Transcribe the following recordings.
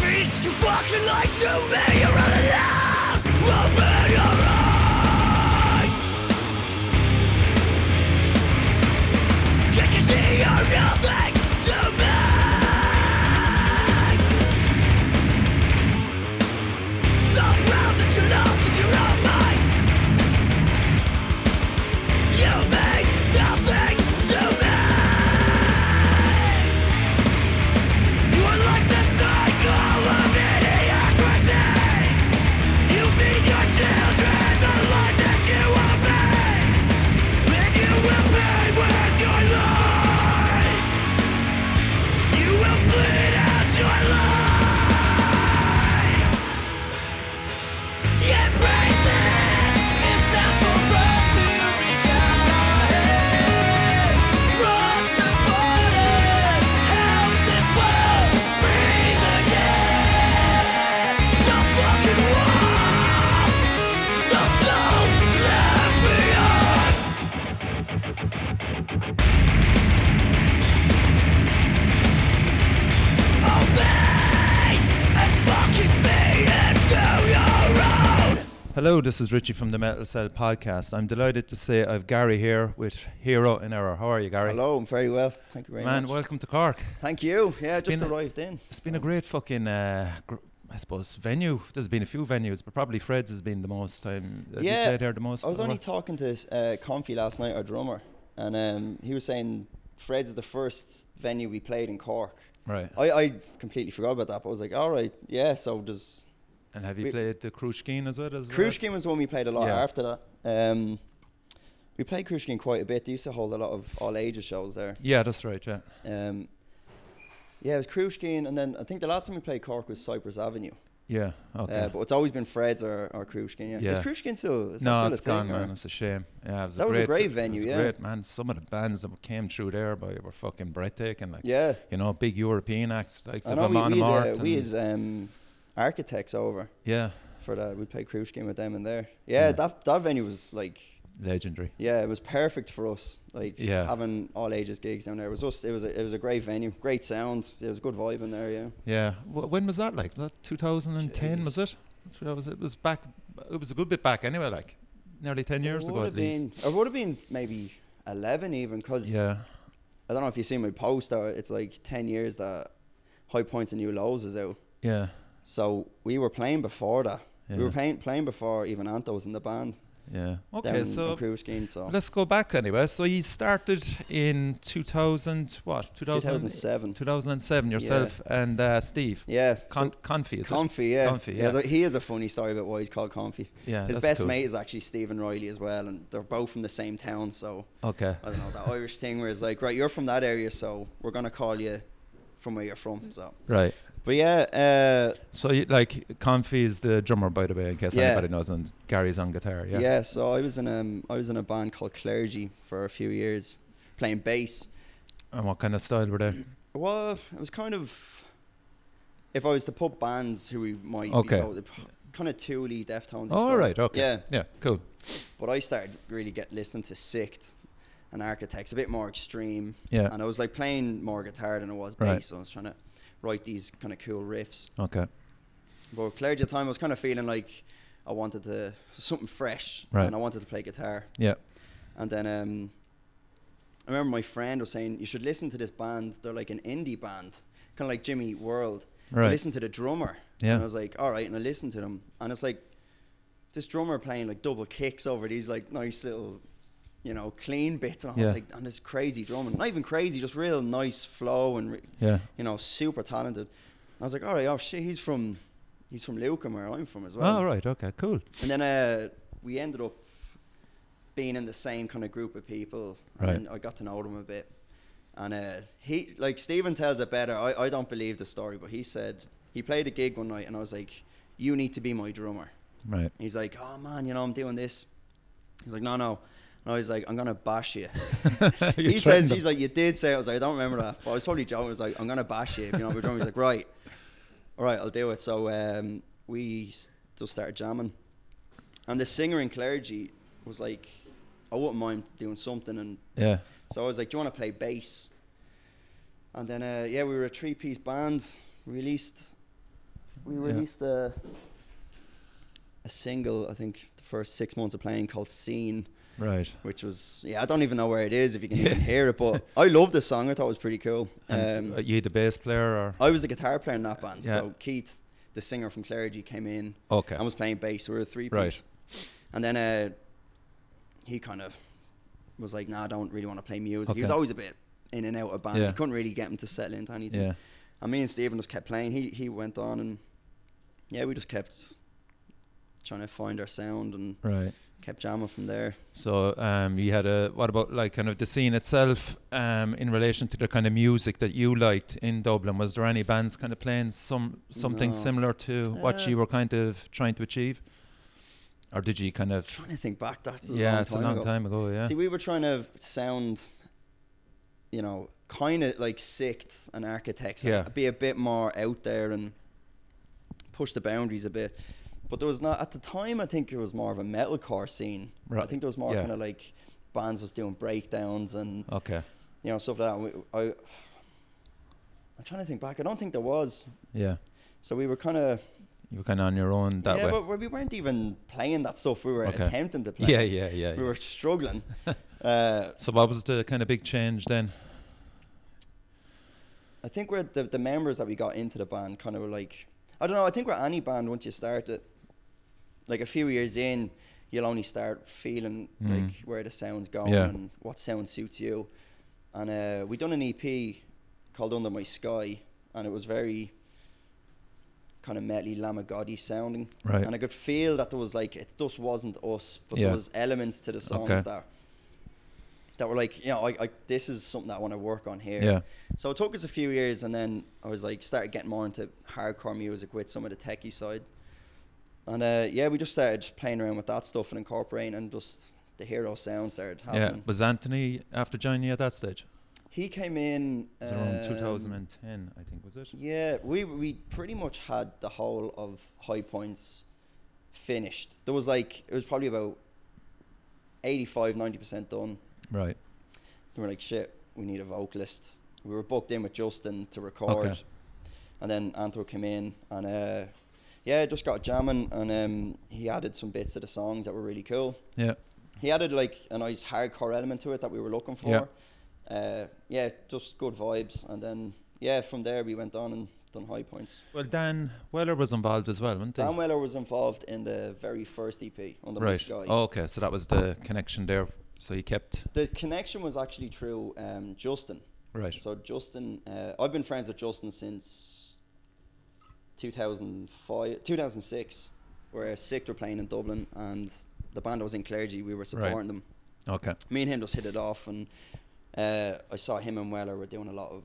feet. You fucking lie to me, you're all alone Open your eyes. Can't you see you're nothing? Hello, this is Richie from the Metal Cell podcast. I'm delighted to say I've Gary here with Hero in Error. How are you, Gary? Hello, I'm very well. Thank you very Man, much. welcome to Cork. Thank you. Yeah, It's just arrived in. It's been a great fucking, uh, gr- I suppose, venue. There's been a few venues, but probably Fred's has been the most time. You Yeah, played here the most. I was only what? talking to uh, Comfy last night, our drummer, and um, he was saying Fred's is the first venue we played in Cork. right. I, I completely forgot about that, but I was like, all right, yeah. So does And have you we- played the Krushkin as well? As well? Krushkin was the one we played a lot Yeah. after that. Um, we played Krushkin quite a bit. They used to hold a lot of all ages shows there. Yeah, that's right. Yeah. Um, yeah, it was Krushkin, and then I think the last time we played Cork was Cyprus Avenue. Yeah. Okay. Uh, but it's always been Fred's or, or Krushkin. Yeah. Is Yeah. Krushkin still? Is no, still it's a thing, gone, or- man. It's a shame. Yeah, it was That a was a great, venue, was yeah. Great, man. Some of the bands that came through there boy, were fucking breathtaking. Like, Yeah. you know, big European acts like I know we, had, Mart. uh, we had um, architects over yeah, for that. We played Krushkin with them in there. Yeah, Yeah. that that venue was like, legendary. yeah, it was perfect for us. Like Yeah. having all ages gigs down there. It was just, it was a, it was a great venue, great sound. There was a good vibe in there. Yeah. Yeah. Wh- when was that? Like, was that 2010? Was it? That was it. Was back. It was a good bit back anyway. Like, nearly 10 years it ago would at have least. been, it would have been maybe eleven even because Yeah. I don't know if you see my post out. It's like ten years that High Points and New Lows is out. Yeah. So we were playing before that. Yeah. We were playing playing before even Anto was in the band. Yeah. Okay. down So on Krushkin. So let's go back anyway. So you started in 2000. What? 2000, 2007. 2007. Yourself and uh, Steve. Yeah. Con- so Confi. Is it? Comfy, yeah. Comfy, He has yeah. a- he has a funny story about why he's called Comfy. Yeah. His best cool. mate is actually Stephen Riley as well, and they're both from the same town. So Okay. I don't know that Irish thing where it's like, right, you're from that area, so we're gonna call you from where you're from. So, Right. But yeah, uh, So, you, like, Confi is the drummer, by the way, in case Yeah. anybody knows, and Gary's on guitar. Yeah. yeah. So I was in um I was in a band called Clergy for a few years, playing bass. And what kind of style were they? Well, it was kind of if I was to put bands who we might Okay. be kind of Tooley, Deftones. Oh, all right. Okay. Yeah, Yeah. Cool. But I started really get listening to SikTh and Architects, a bit more extreme. Yeah. And I was like playing more guitar than I was Right. bass, so I was trying to write these kind of cool riffs. Okay. But clearly at the time, I was kind of feeling like I wanted to something fresh, Right. and I wanted to play guitar. Yeah. And then um, I remember my friend was saying you should listen to this band. They're like an indie band, kind of like Jimmy World. I Right. listened to the drummer, Yeah. and I was like, all right, and I listened to them, and it's like this drummer playing like double kicks over these like nice little, you know, clean bits, and I was Yeah. like, and this crazy drumming, not even crazy, just real nice flow and re- Yeah. you know, super talented. I was like, all right, oh shit, he's from, he's from Lucan, where I'm from as well. Oh, right. Okay. Cool. And then uh, we ended up being in the same kind of group of people, Right. and I got to know them a bit. And uh, he, like Stephen tells it better. I, I don't believe the story, but he said he played a gig one night, and I was like, "You need to be my drummer." Right. And he's like, "Oh man, you know I'm doing this." He's like, "No, no." And I was like, "I'm gonna bash you." He says, them. "He's like, you did say." It. I was like, "I don't remember that," but I was probably joking. I was like, "I'm gonna bash you." If you know, my drummer. He's like, "Right, all right, I'll do it." So um, we just started jamming, and the singer in clergy was like, "I wouldn't mind doing something," and Yeah. so I was like, "Do you want to play bass?" And then uh, yeah, we were a three-piece band. Released, we Yeah. released a a single. I think the first six months of playing called "Scene." Right. which was yeah I don't even know where it is if you can even hear it but I love the song I thought it was pretty cool um, uh, you the bass player or? I was the guitar player in that band Yeah. so Keith the singer from Clergy came in Okay. and was playing bass we were a three piece Right. and then uh, he kind of was like nah I don't really want to play music he was always a bit in and out of bands Yeah. you couldn't really get him to settle into anything Yeah. and me and Stephen just kept playing he, he went on and yeah we just kept trying to find our sound and Right. Kept jamming from there So um, you had a what about like kind of the scene itself um, in relation to the kind of music that you liked in Dublin? Was there any bands kind of playing some something No. similar to what Uh, you were kind of trying to achieve, or did you kind of? trying to think back that's a yeah, long it's a long ago. time ago. Yeah. See, we were trying to sound, you know, kind of like SikTh and Architects. Yeah. Be a bit more out there and push the boundaries a bit. But there was not, at the time, I think it was more of a metalcore scene. Right. I think there was more Yeah. kind of like bands was doing breakdowns and, okay. you know, stuff like that. We, I, I'm trying to think back. I don't think there was. Yeah. So we were kind of, You were kind of on your own that yeah, way. but we weren't even playing that stuff. We were Okay. attempting to play. yeah, yeah, yeah. We yeah. were struggling. uh, So what was the kind of big change then? I think we're the, the members that we got into the band kind of were like I don't know. I think with any band once you start it, like a few years in, you'll only start feeling Mm. like where the sound's going Yeah. and what sound suits you. And uh, we done an EP called Under My Sky, and it was very kind of metally Lamagodi sounding. Right. And I could feel that there was like it just wasn't us, but Yeah. there was elements to the songs Okay. that that were like, you know, I, I this is something that I want to work on here. Yeah. So it took us a few years, and then I was like, started getting more into hardcore music with some of the techie side. And uh, yeah, we just started playing around with that stuff and incorporating, and just the hero sound started Yeah. Was Anthony after joining you at that stage? He came in It was around um, 2010, I think, was it? Yeah, we we pretty much had the whole of High Points finished. There was like it was probably about 85 90 percent done. Right. They were like, shit, we need a vocalist. We were booked in with Justin to record. Okay. And then Anto came in and uh, yeah, just got jamming and um, he added some bits to the songs that were really cool. Yeah. He added like a nice hardcore element to it that we were looking for. Uh, yeah, just good vibes. And then yeah, from there we went on and done high points. Well, Dan Weller was involved as well, wasn't he? Dan Weller was involved in the very first EP on the right. sky. Oh, okay. So that was the connection there. So he kept. The connection was actually through um, Justin. Right. So Justin, uh, I've been friends with Justin since 2005, 2006, where SikTh were playing in Dublin, and the band was in Clergy. We were supporting them. Okay. Me and him just hit it off, and uh, I saw him and Weller were doing a lot of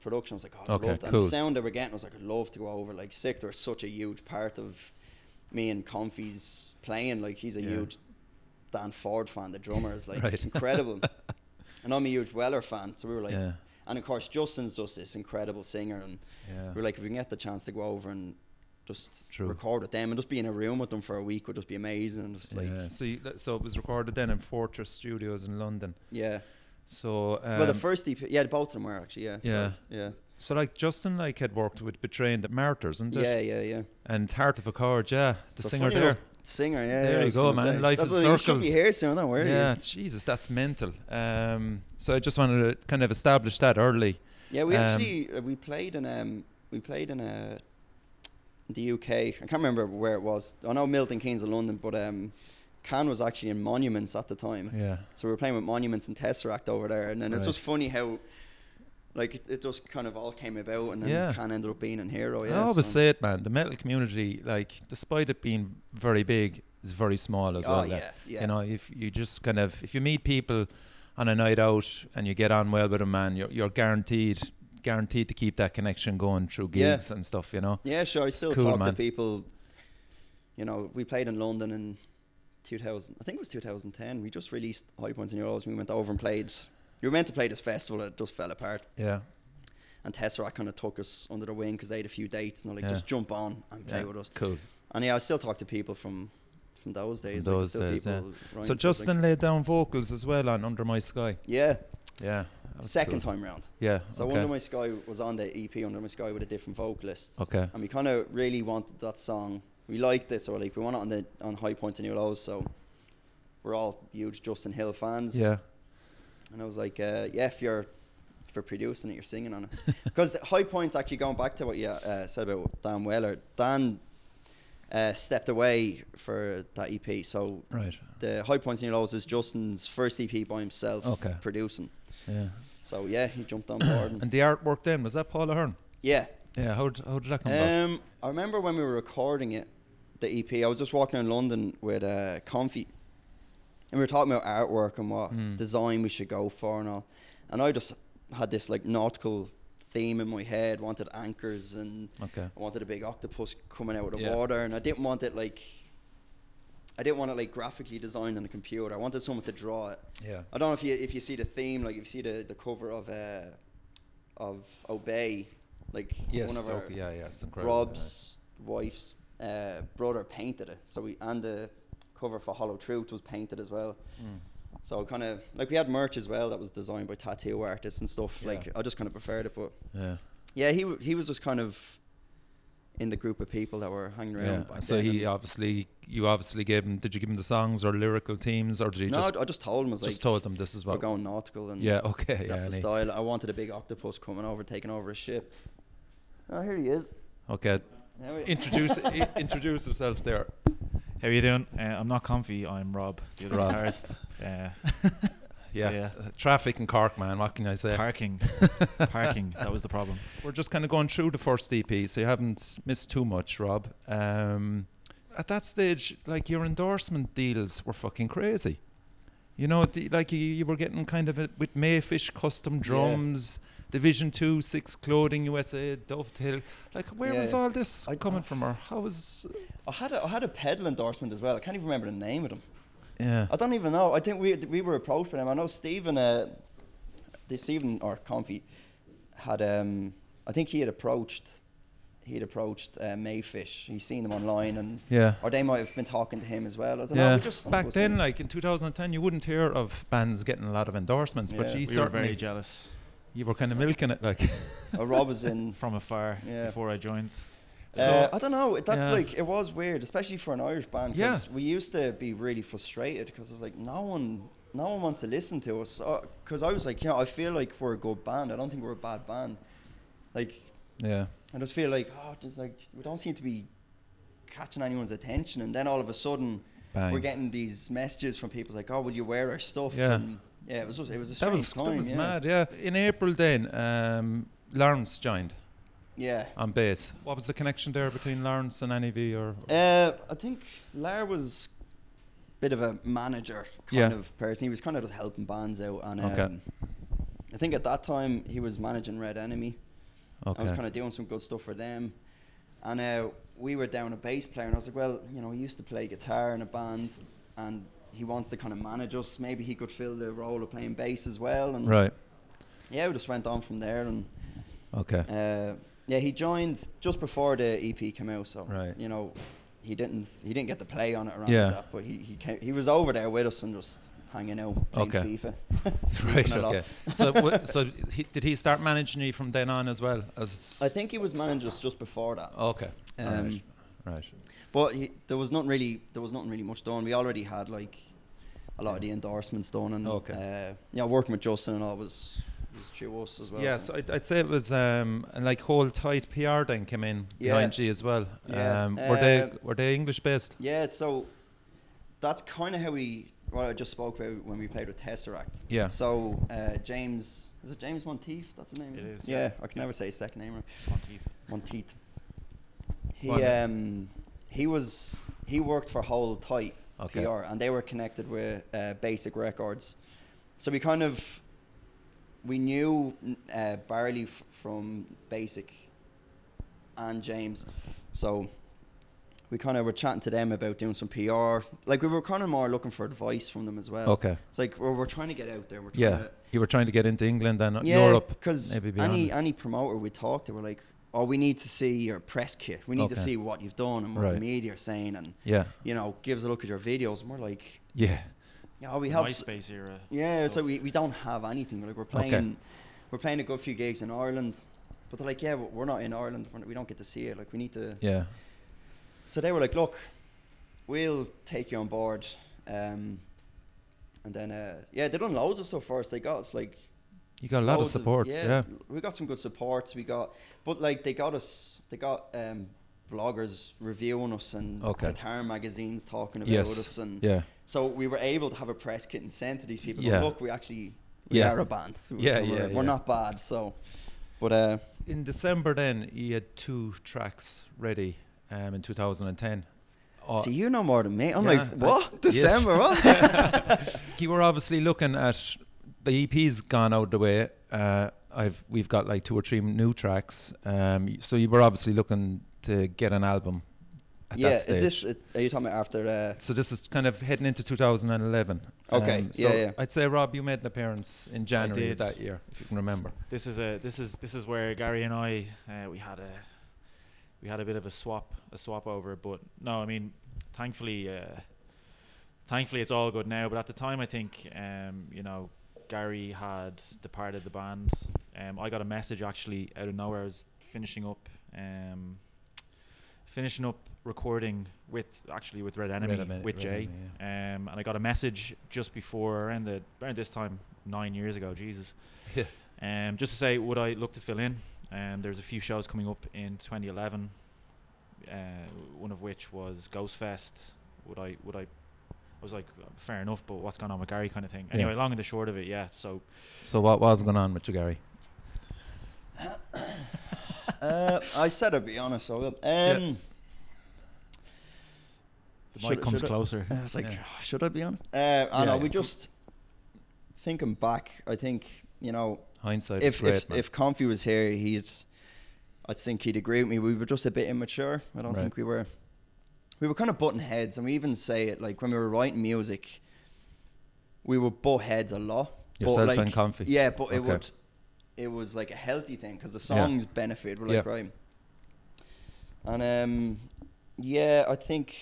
production. I was like, oh, I Okay, love that. cool. The sound they were getting, I was like, I'd love to go over. Like SikTh, they're such a huge part of me and Comfy's playing. Like he's a Yeah. huge Dan Foord fan. The drummer is like Right. incredible. and I'm a huge Weller fan, so we were like, yeah. And of course, Justin's just this incredible singer, and Yeah. we're like, if we can get the chance to go over and just True. record with them and just be in a room with them for a week would just be amazing. And just like. So, you, so it was recorded then in Fortress Studios in London. yeah. So. Um, well, the first EP, yeah, both of them were actually, yeah. Yeah. So, yeah. So like Justin like had worked with Betraying the Martyrs, isn't? Yeah, yeah, yeah. And Heart of a Coward, yeah, the So singer there. enough, Singer, yeah. There yeah, you go, man. say. Life That's is you should be circles. here soon. Don't worry. Yeah, Jesus, that's mental. Um, so I just wanted to kind of establish that early. Yeah, we Um, actually uh, we played in um we played in uh the UK. I can't remember where it was. I know Milton Keynes in London, but um Can was actually in Monuments at the time. Yeah, So we were playing with Monuments and Tesseract over there, and then it's Right. just funny how. Like it, it just kind of all came about, and then Yeah. Can ended up being in Hero. I Yeah, always so- say it, man. The metal community, like, despite it being very big, is very small as Oh well. yeah, like, yeah. You know, if you just kind of if you meet people on a night out and you get on well with them, man, you're you're guaranteed guaranteed to keep that connection going through Yeah. gigs and stuff. You know. Yeah, sure. I still cool, talk man. to people. You know, we played in London in 2000. I think it was 2010. We just released High Points in Euros. We went over and played. We were meant to play this festival. and It just fell apart. Yeah. And Tesseract kind of took us under the wing because they had a few dates and they're like, Yeah. just jump on and play yeah. with us. Cool. And yeah, I still talk to people from from those days. From like, those days, yeah. So Justin laid down vocals as well on Under My Sky. yeah, Yeah. second cool. time round. Yeah. So okay. Under My Sky was on the EP Under My Sky with a different vocalist. Okay. And we kind of really wanted that song. We liked it, so like we want it on the on High Points and New Lows. So we're all huge Justin Hill fans. Yeah. And I was like, uh, yeah, if you're if you're producing it, you're singing on it. Because the High Points actually going back to what you uh, said about Dan Weller. Dan uh, stepped away for that EP. So Right. the High Points and New Lows is Justin's first EP by himself Okay. producing. Yeah. So yeah, he jumped on board. and And the artwork then was that Paul Ahern? yeah. Yeah. How d- how did that come about? Um, I remember when we were recording it, the EP. I was just walking around London with uh, Comfy, and we were talking about artwork and what Mm. design we should go for and all. And I just had this like nautical theme in my head. Wanted anchors and Okay. I wanted a big octopus coming out of the Yeah. water, and I didn't want it like. I didn't want it like graphically designed on a computer. I wanted someone to draw it. Yeah. I don't know if you if you see the theme, like if you see the, the cover of uh, of Obey, like Yes. one of our okay. Yeah. Yeah. It's incredible. Rob's wife's uh, brother painted it. So we and the cover for Hollow Truth was painted as well. Mm. So kind of like we had merch as well that was designed by tattoo artists and stuff. Yeah. Like I just kind of preferred it, but Yeah. yeah, he w- he was just kind of in the group of people that were hanging Yeah. around. back So he obviously, you obviously gave him. Did you give him the songs or lyrical themes, or did you no, just I just told him, I was just like, told them this is we're going nautical, and Yeah. Okay. that's yeah, the style. I wanted a big octopus coming over, taking over a ship. Oh, here he is. Okay. Introduce i- introduce yourself there. How are you doing? Uh, I'm not comfy. I'm Rob, the other Rob. guitarist. Uh, Yeah. yeah. Uh, Traffic in Cork, man. What can I say? parking, parking. That was the problem. We're just kind of going through the first EP, so you haven't missed too much, Rob. Um, at that stage, like your endorsement deals were fucking crazy. You know, the, like you, you were getting kind of a, with Mayfish custom drums, Division Two, Six Clothing USA, Dovetail. Like, where Yeah. was all this I- coming uh, from, or how was? I had a, I had a pedal endorsement as well. I can't even remember the name of them. Yeah, I don't even know. I think we we were approached by them. I know Stephen, uh, the Stephen or Comfy, had um, I think he had approached, he had approached uh, Mayfish. He's seen them online and. yeah. Or they might have been talking to him as well. I don't know. Yeah, We just back then, in- like in 2010, you wouldn't hear of bands getting a lot of endorsements, but Yeah. you we were certainly very jealous you were kind of milking it, like. uh, Rob was in. from afar Yeah. before I joined. Uh, So- I don't know. That's Yeah. like it was weird, especially for an Irish band. Yeah. Because we used to be really frustrated because it's like no one, no one wants to listen to us. Because I was like, you know, I feel like we're a good band. I don't think we're a bad band. Like Yeah. I just feel like oh, just like we don't seem to be catching anyone's attention, and then all of a sudden Bang. we're getting these messages from people like, oh, would you wear our stuff? Yeah. And yeah, it was just, it was a That strange was time. that was yeah. mad, yeah. In April, then um, Lawrence joined Yeah. on bass. What was the connection there between Lawrence and NEV? Or Uh, I think Lar was a bit of a manager kind Yeah. of person. He was kind of just helping bands out, and Okay. um, I think at that time he was managing Red Enemy. Okay. I was kind of doing some good stuff for them, and uh, we were down a bass player, and I was like, well, you know, he used to play guitar in a band, and he wants to kind of manage us. Maybe he could fill the role of playing bass as well, and right, yeah, we just went on from there, and okay, uh, yeah, he joined just before the EP came out, so Right. you know, he didn't he didn't get to play on it around Yeah. that, but he he came, he was over there with us and just hanging out playing Okay. FIFA. right, okay. so, w- so he, did he start managing you from then on as well? As I think he was managing us just before that, okay, Um, right, right, but he, there was not really there was not really much done. We already had like a lot of the endorsements done, and Okay. uh, know, working with Justin and all was was through us as well. yeah, so I'd, I'd say it was um, and like Hold Tight PR then came in Yeah. you as well. Yeah, Um, were they uh, were they English based? yeah, so that's kind of how we what I just spoke about when we played with Tesseract. Yeah. So uh, James is it James Monteith? That's the name. It is, Yeah, yeah. I can never say his second name. Right. Monteith. Monteith. He um he was he worked for Hold Tight Okay. PR and they were connected with uh, Basick Records, so we kind of we knew uh, Barley f- from Basick and James, so we kind of were chatting to them about doing some PR. Like we were kind of more looking for advice from them as well. Okay, It's like we're, we're trying to get out there. We're trying yeah, to, you were trying to get into England and yeah, Europe. because any any promoter we talked to were like, "Oh, we need to see your press kit. We need to see what you've done and what Right. the media are saying, and Yeah, you know, give us a look at your videos." And we're like, yeah, "Yeah, we have." s- MySpace era. Yeah, so we, we don't have anything. We're like we're Okay. playing, we're playing a good few gigs in Ireland, but they're like, "Yeah, but we're not in Ireland. We're not, we don't get to see it. Like we need to." yeah. So they were like, "Look, we'll take you on board." Um, and then, uh, yeah, they done loads of stuff for us. They got us like You got a lot of loads supports. yeah. we got some good supports. We got, but like they got us, they got um, bloggers reviewing us and Okay. guitar magazines talking about Yes. us, and Yeah. so we were able to have a press kit and send to these people. Yeah. Yeah. Look, we actually we Yeah. are a band. Yeah, we're, yeah, we're yeah. not bad. So, but uh, In December, then he had two tracks ready um, in 2010. Uh, see, you know more than me. I'm yeah, like, I- what yes. December? What? you were obviously looking at the EP's gone out the way. Uh, I've we've got like two or three new tracks. Um, so you were obviously looking to get an album at yeah, that is stage. this? uh, Are you talking about after? Uh, so this is kind of heading into 2011. Okay, Um, so yeah, yeah. I'd say Rob, you made an appearance in January of that year, if you can remember. This is a this is this is where Gary and I uh, we had a we had a bit of a swap a swap over, but no, I mean, thankfully, uh, thankfully it's all good now. But at the time, I think um, you know Gary had departed the band. Um, I got a message actually out of nowhere. I was finishing up um, finishing up recording with actually with Red Enemy Red with Red Jay, Enemy, yeah. um, and I got a message just before around the around this time nine years ago. Jesus. Yeah. Um, just to say, would I look to fill in? And there's a few shows coming up in 2011. Uh, one of which was Ghost Fest. Would I? Would I? I was like, fair enough, but what's going on with Gary, kind of thing. Yeah. Anyway, long and the short of it, yeah. So So what was going on with you, Gary? uh, I said I'd be honest. So, um, the Should- comes should closer. I was like, Yeah. "Oh, should I be honest? Uh, I Yeah, know. yeah. We just thinking back. I think you know Hindsight if is great, if man. if Comfy was here, he'd. I think he'd agree with me. We were just a bit immature. I don't Right. think we were. We were kind of butting heads, and we even say it like when we were writing music. We would butt heads a lot. but, Yourself like, and Comfy? Yeah, but it would. It was like a healthy thing because the Yeah. songs benefit. We're like Yeah. right. And um, yeah, I think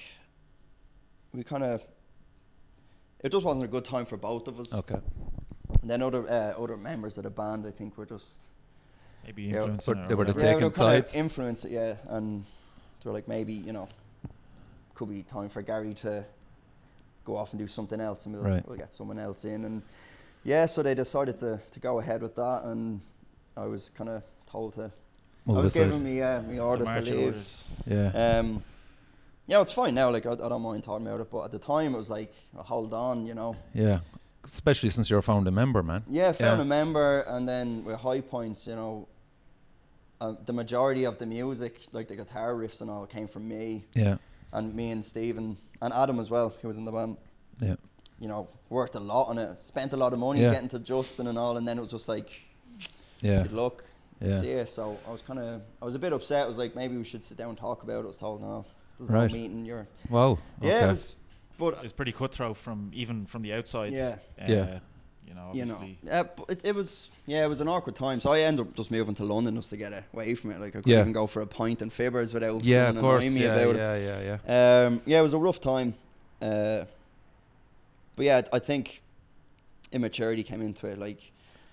we kind of. It just wasn't a good time for both of us. okay. And then other uh, other members of the band, I think, were just Maybe Yeah, influencing but it or they were the whatever. yeah, taking they kinda sides. influence yeah, and they were like maybe you know, could be time for Gary to go off and do something else, and we'll, Right. we'll get someone else in, and yeah, so they decided to to go ahead with that, and I was kind of told to. Move I was aside. giving me uh, me The orders to leave. orders. Yeah. Um, yeah, it's fine now. Like I, I don't mind talking about it, but at the time it was like, oh, hold on, you know. yeah. Especially since you're a founding member, man. Yeah, I found Yeah. member, and then with High Points, you know, uh, the majority of the music, like the guitar riffs and all, came from me Yeah. And me and Stephen and and Adam as well, who was in the band. Yeah. You know, worked a lot on it, spent a lot of money Yeah. getting to Justin and all, and then it was just like, Yeah. good luck. Yeah. See ya. So I was kind of, I was a bit upset. I was like, maybe we should sit down and talk about it. I was told, no, there's Right. no meeting. You're, Wow. yeah, okay. it was, but It's pretty cutthroat from even from the outside. yeah. Uh, Yeah. You know, you know, obviously. yeah, it, it was yeah, it was an awkward time. So I ended up just moving to London just to get away from it. Like I couldn't Yeah. even go for a pint in Fibbers without yeah, of someone course. annoying me Yeah, about yeah, yeah, yeah. it. Um, yeah, it was a rough time. Uh, but yeah, I think immaturity came into it. Like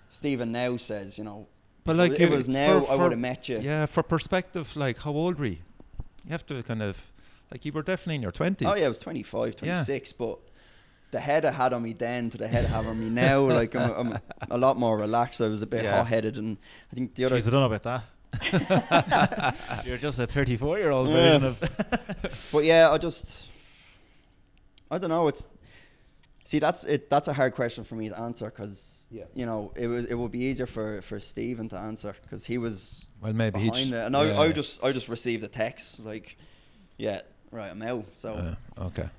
Stephen now says, you know, But if like it you- was now, for- I would have met you. Yeah, for perspective, like how old were you? You have to kind of like you were definitely in your twenties. Oh yeah, I was 25, Yeah. 26, but the head I had on me then to the head I have on me now, like I'm, I'm a lot more relaxed. I was a bit Yeah. hot-headed, and I think the other Jeez, I don't know about that. You're just a 34 year old Yeah. version of. But yeah, I just I don't know. It's see that's it. That's a hard question for me to answer because Yeah. you know it was it would be easier for for Stephen to answer because he was Well, maybe he. behind it, and I, I just I just received a text like, yeah, right, I'm out. So Uh, okay.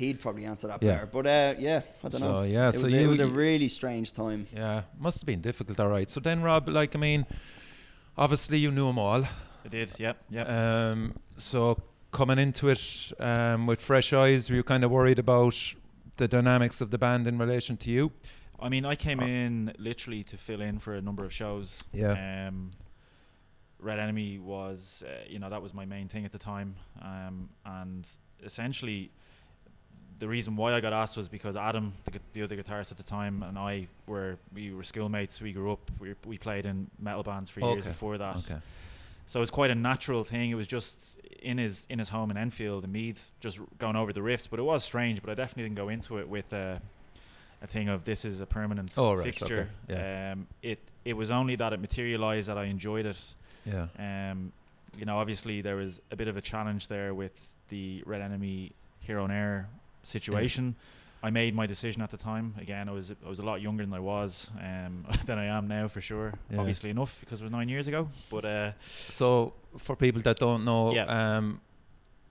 He'd probably answer that Yeah. better. But uh, yeah, I don't So, know. yeah, it so was, you- it was a really strange time. Yeah, must have been difficult. All right. So then, Rob, like I mean, obviously you knew them all. I did, yep, yep. Um, so coming into it um, with fresh eyes, were you kind of worried about the dynamics of the band in relation to you? I mean, I came in literally to fill in for a number of shows. Yeah. Um, Red Enemy was, uh, you know, that was my main thing at the time. Um, and essentially, the reason why I got asked was because Adam, the, gu- the other guitarist at the time, and I were we were schoolmates. We grew up. We, we played in metal bands for years Okay. before that. Okay. So it was quite a natural thing. It was just in his in his home in Enfield in Meath, just r- going over the riffs. But it was strange. But I definitely didn't go into it with uh, a thing of this is a permanent Oh, right, fixture. okay, yeah. Um, it it was only that it materialized that I enjoyed it. Yeah. Um, you know, obviously there was a bit of a challenge there with the Red Enemy Hero in Error situation. I made my decision at the time. Again, I was I was a lot younger than I was um, than I am now for sure. Yeah. Obviously enough because it was nine years ago. But uh, So for people that don't know, Yeah. um,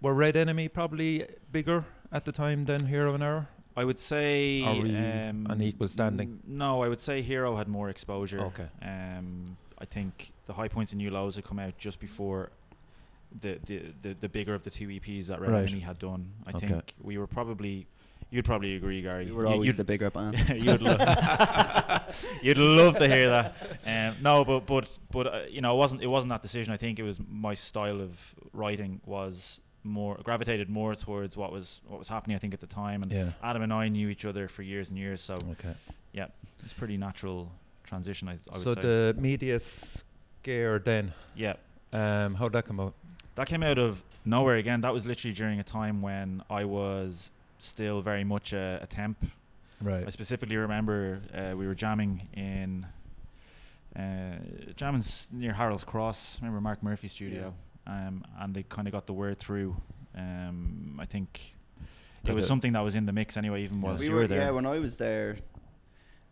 were Red Enemy probably bigger at the time than Hero in Error? I would say um, on equal standing? No, I would say Hero had more exposure. Okay. Um, I think the high points and new lows had come out just before the the, the, the bigger of the two EPs that Red Right. Enemy had done. I Okay. think we were probably you'd probably agree, Gary. We were You- always you'd, the bigger band. you'd love you'd love to hear that. Um, no, but but but uh, you know, it wasn't it wasn't that decision. I think it was my style of writing was more gravitated more towards what was what was happening. I think at the time, and Yeah. Adam and I knew each other for years and years, so Okay. it's pretty natural transition. I, I would So say. the Mediaskare then, yeah, um, how'd that come out? That came out of nowhere again. That was literally during a time when I was still very much a, a temp. Right. I specifically remember uh, we were jamming in uh, jamming s- near Harold's Cross. Remember Mark Murphy studio, yeah. um, and they kind of got the word through. Um, I think it That was it- something that was in the mix anyway, even Yeah. whilst we you were, were there. yeah, when I was there,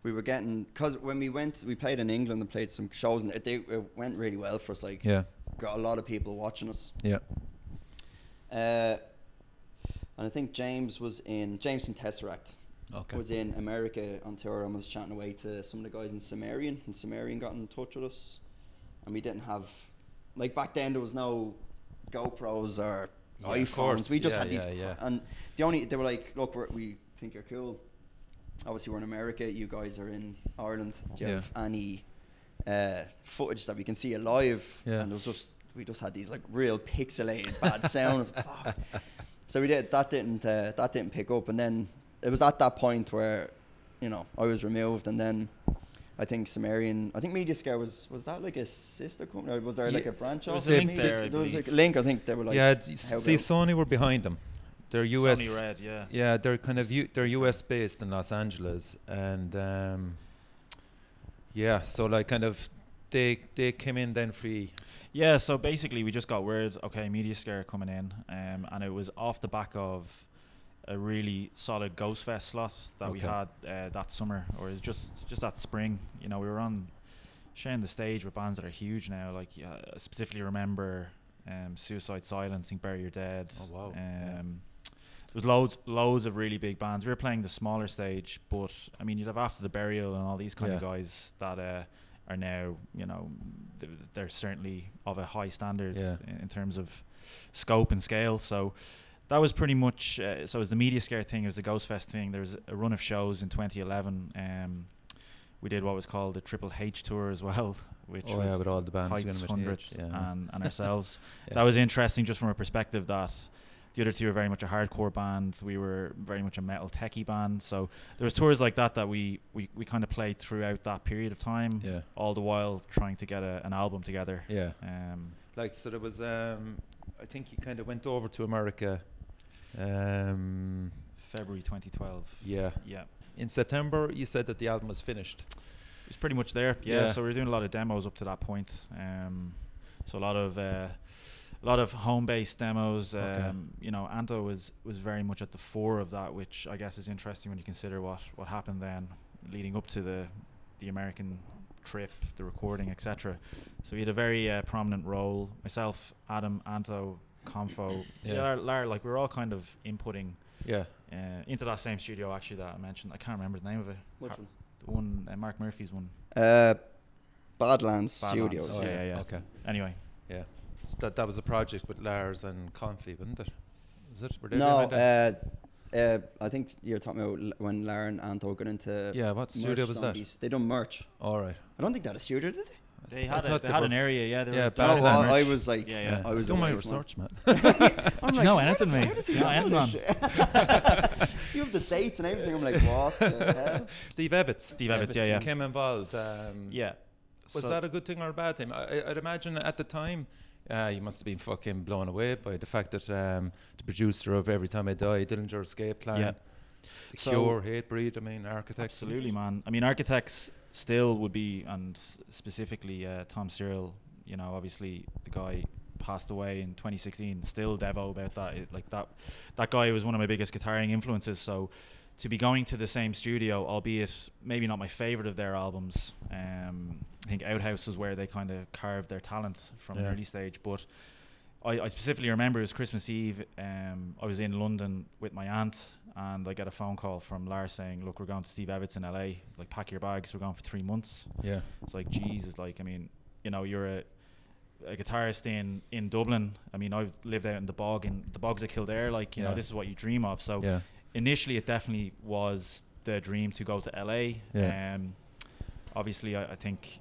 we were getting because when we went, we played in England and played some shows, and it, they, it went really well for us. Like, Yeah. Got a lot of people watching us. Yeah. Uh, and I think James was in James from Tesseract Okay. was in America on tour and was chatting away to some of the guys in Sumerian, and Sumerian got in touch with us, and we didn't have like back then there was no GoPros or Yeah, iPhones. We just Yeah, had these, yeah, and the only they were like, look, we're, we think you're cool. Obviously, we're in America. You guys are in Ireland. Do you Yeah. have any uh, footage that we can see alive? Yeah. And it was just we just had these like real pixelated bad sounds. Fuck. So we did that didn't uh, that didn't pick up, and then it was at that point where, you know, I was removed, and then I think Sumerian, I think Mediaskare was was that like a sister company, or was there like a branch there was off? a of link Media there, there was like a link. I think they were like yeah. d- See, Sony were behind them. They're US. Sony Red, yeah. Yeah, they're kind of U- they're US based in Los Angeles, and um, yeah, so like kind of they they came in then free. Yeah, so basically we just got word, okay, Media Scare coming in, um, and it was off the back of a really solid Ghost Fest slot that we had uh, that summer, or was just just that spring. You know, we were on sharing the stage with bands that are huge now. Like uh, I specifically remember um, Suicide Silence, Think Bury Your Dead. Oh, wow. Um, Yeah. There was loads, loads of really big bands. We were playing the smaller stage, but I mean, you'd have After the Burial and all these kind of guys that uh, are now, you know, th- they're certainly of a high standard Yeah. in, in terms of scope and scale. So that was pretty much. Uh, so it was the Mediaskare thing. It was the Ghost Fest thing. There was a run of shows in 2011. Um, we did what was called the Triple H tour as well, which oh was yeah, with all the bands. Heights, Hundreds, yeah. and, and ourselves. Yeah. That was interesting just from a perspective that the other two were very much a hardcore band. We were very much a metal techie band. So there was tours like that that we, we, we kind of played throughout that period of time, yeah, all the while trying to get a, an album together. yeah. Um, Like so, there was. Um, I think you kind of went over to America. Um, February 2012. yeah, Yeah. in September, you said that the album was finished. It was pretty much there. Yeah. Yeah. So we were doing a lot of demos up to that point. Um, so a lot of uh, a lot of home-based demos. Um, Okay. You know, Anto was was very much at the fore of that, which I guess is interesting when you consider what what happened then, leading up to the the American trip, the recording, etc. So he had a very uh, prominent role. Myself, Adam, Anto, Confo, Yeah. yeah, Lar, like we were all kind of inputting Yeah, uh, into that same studio actually that I mentioned. I can't remember the name of it. Which Har- one? The one, uh, Mark Murphy's one. Uh, Badlands Badlands, Studios. Oh, yeah, yeah, yeah. Okay, Anyway, yeah. So that that was a project with Lars and Confi, wasn't it? Was it? Were they No, uh, uh, I think you're talking about l- when Lara and Anto got into yeah. What studio merch was that? zombies. They done merch. All right. I don't think they had a studio, did they? they I had a, thought they they had were- an area, yeah. They Yeah, were Bad No, Badlands well, I merch. was like, Yeah, yeah. I was Don't away from it. research, man. I'm You like, know where anything, the, mate. Where does he You know know this anything, shit? you have the dates and everything. I'm like, what the hell? Steve Evans. Steve Evans, yeah, yeah. Came involved. Um, Yeah. Was So- that a good thing or a bad thing? I, I- I'd imagine at the time, uh, you must have been fucking blown away by the fact that um, the producer of Every Time I Die, Dillinger Escape Plan, Yeah. The So- Cure, Hatebreed, I mean, Architects. Absolutely, man. I mean, architects still would be, and specifically uh, Tom Searle. You know, obviously the guy passed away in 2016. Still devo about that. It, like that, that guy was one of my biggest guitaring influences. So to be going to the same studio, albeit maybe not my favorite of their albums. Um, I think Outhouse was where they kind of carved their talent from an Yeah. early stage, but. I, I specifically remember it was Christmas Eve. Um, I was in London with my aunt, and I get a phone call from Lars saying, "Look, we're going to Steve Evans in LA. Like, pack your bags. We're going for three months." Yeah. It's like Jesus. Like, I mean, you know, you're a, a guitarist in in Dublin. I mean, I lived out in the bog in the bogs of Kildare. Like, you know, this is what you dream of. So yeah. Initially, it definitely was the dream to go to LA. Yeah. Um, obviously, I, I think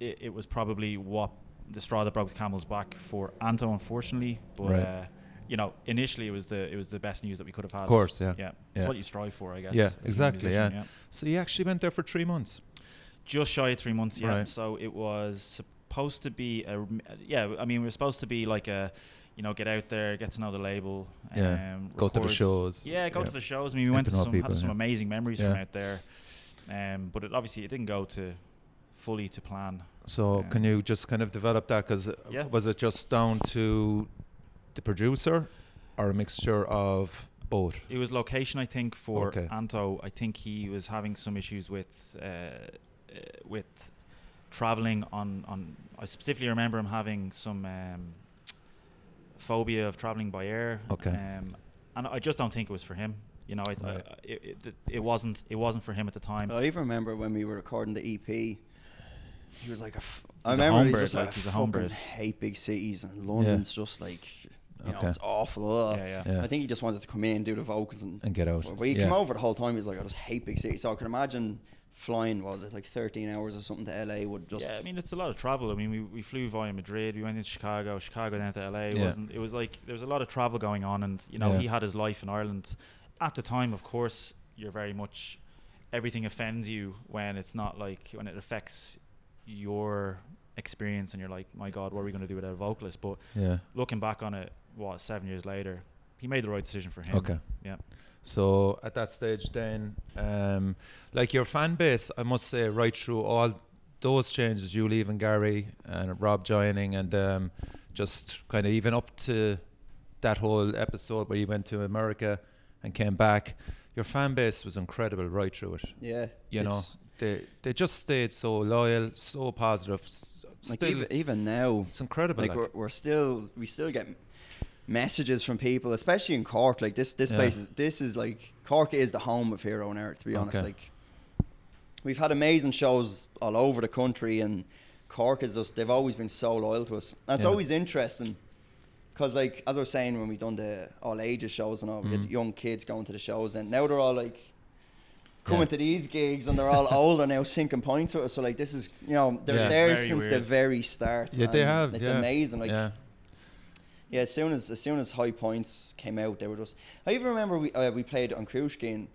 it, it was probably what the straw that broke the camel's back for Anto, unfortunately. But Right. uh, you know, initially it was the it was the best news that we could have had. Of course, yeah. yeah, Yeah. it's what you strive for, I guess. Yeah, exactly, musician, yeah. So you actually went there for three months. just shy of three months. Yeah, Right. so it was supposed to be a yeah. I mean, we were supposed to be like a you know, get out there, get to know the label. Yeah, Um, Go to the shows. Yeah, go Yeah. to the shows. I mean, we went to some, people, had some yeah. amazing memories Yeah. from out there. Um, but it, obviously, it didn't go to fully to plan. So can Um, you just kind of develop that? Because Yeah. was it just down to the producer, or a mixture of both? It was location, I think, for Okay. Anto. I think he was having some issues with uh, uh, with traveling on on. I specifically remember him having some um, phobia of traveling by air. Okay. Um, and I just don't think it was for him. You know, I, I, Right. it, it, it wasn't it wasn't for him at the time. I even remember when we were recording the EP. He was like a. F- I He's a remember he was just like, like, he's a I fucking homebird. hate big cities and London's just like, you know, Okay. it's awful. yeah, yeah. Yeah. I think he just wanted to come in, do the vocals, and And get out. But he Yeah. came over the whole time. He was like, I just hate big cities. So I can imagine flying. Was it like 13 hours or something to LA? Would just yeah, I mean it's a lot of travel. I mean we, we flew via Madrid, we went into Chicago, Chicago down to LA. It Yeah. wasn't it was like there was a lot of travel going on and you know, Yeah. he had his life in Ireland. At the time of course you're very much everything offends you when it's not like when it affects your experience and you're like, My God, what are we gonna do without a vocalist? But Yeah. looking back on it, what, seven years later, he made the right decision for him. Okay. Yeah. So at that stage, then, um, like your fan base, I must say, right through all those changes, you leaving Gary and Rob joining, and um, just kind of even up to that whole episode where you went to America and came back, your fan base was incredible right through it. yeah. You know, they they just stayed so loyal, so positive. s- like even, even now, it's incredible. like Like, we're, we're still we still get messages from people, especially in Cork. Like this this Yeah. place is this is like Cork is the home of Hero in Error. To be honest, like we've had amazing shows all over the country, and Cork is just they've always been so loyal to us. That's Yeah. always interesting. Cause like as I was saying when we done the all ages shows and all, we had mm-hmm. young kids going to the shows, and now they're all like coming Yeah. to these gigs, and they're all older now, sinking points with us. So like this is you know they're Yeah. there Very since the very start. Yeah, they have, It's yeah. amazing. Like yeah, yeah, as soon as as soon as High Points came out, they were just. I even remember we uh, we played on Krushkin,